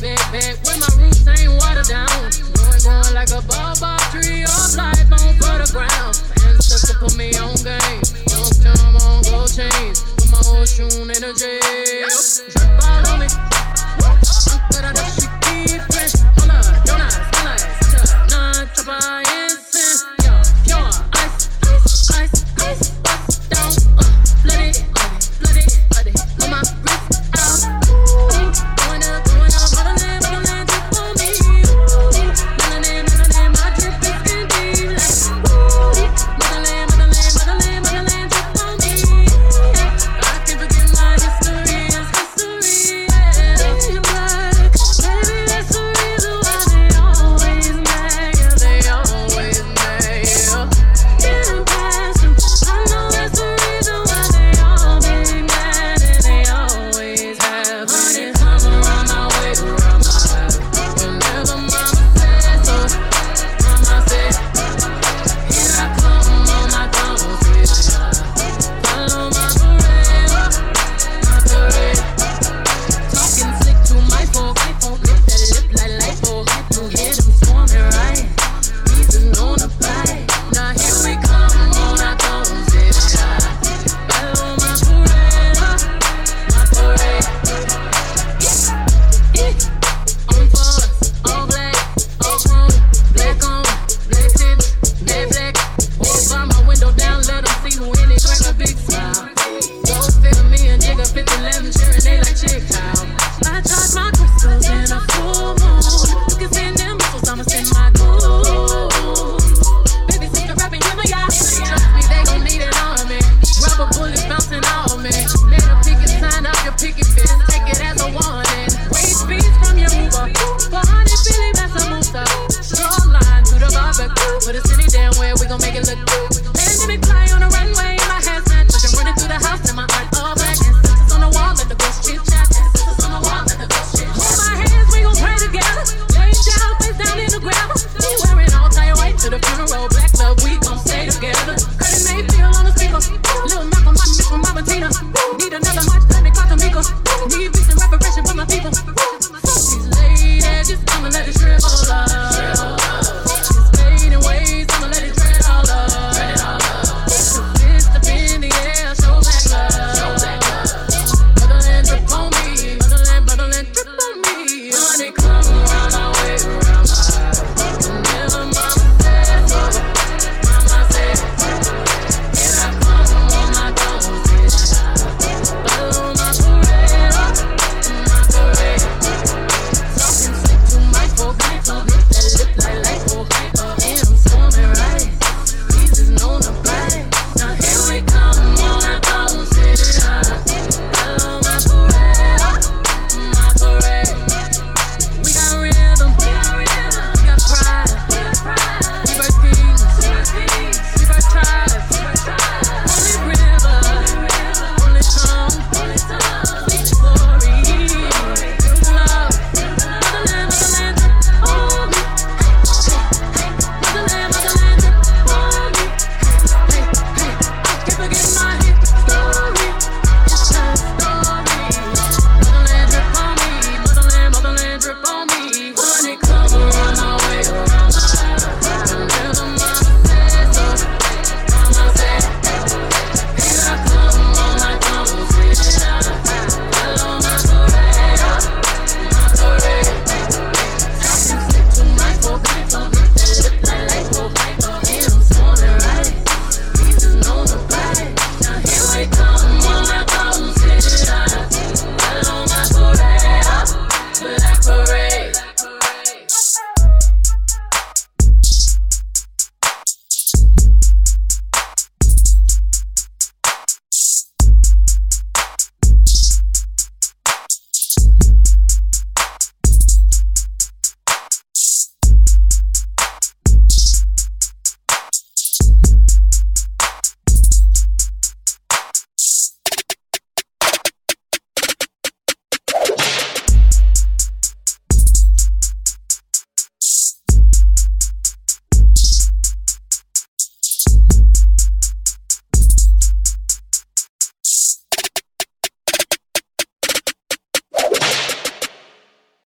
back, back. Where my roots ain't watered down. Going, going like a bob tree. All life on fertile ground. Ancestors put me on game. Young chum on gold chains. Put my whole tune in a jail.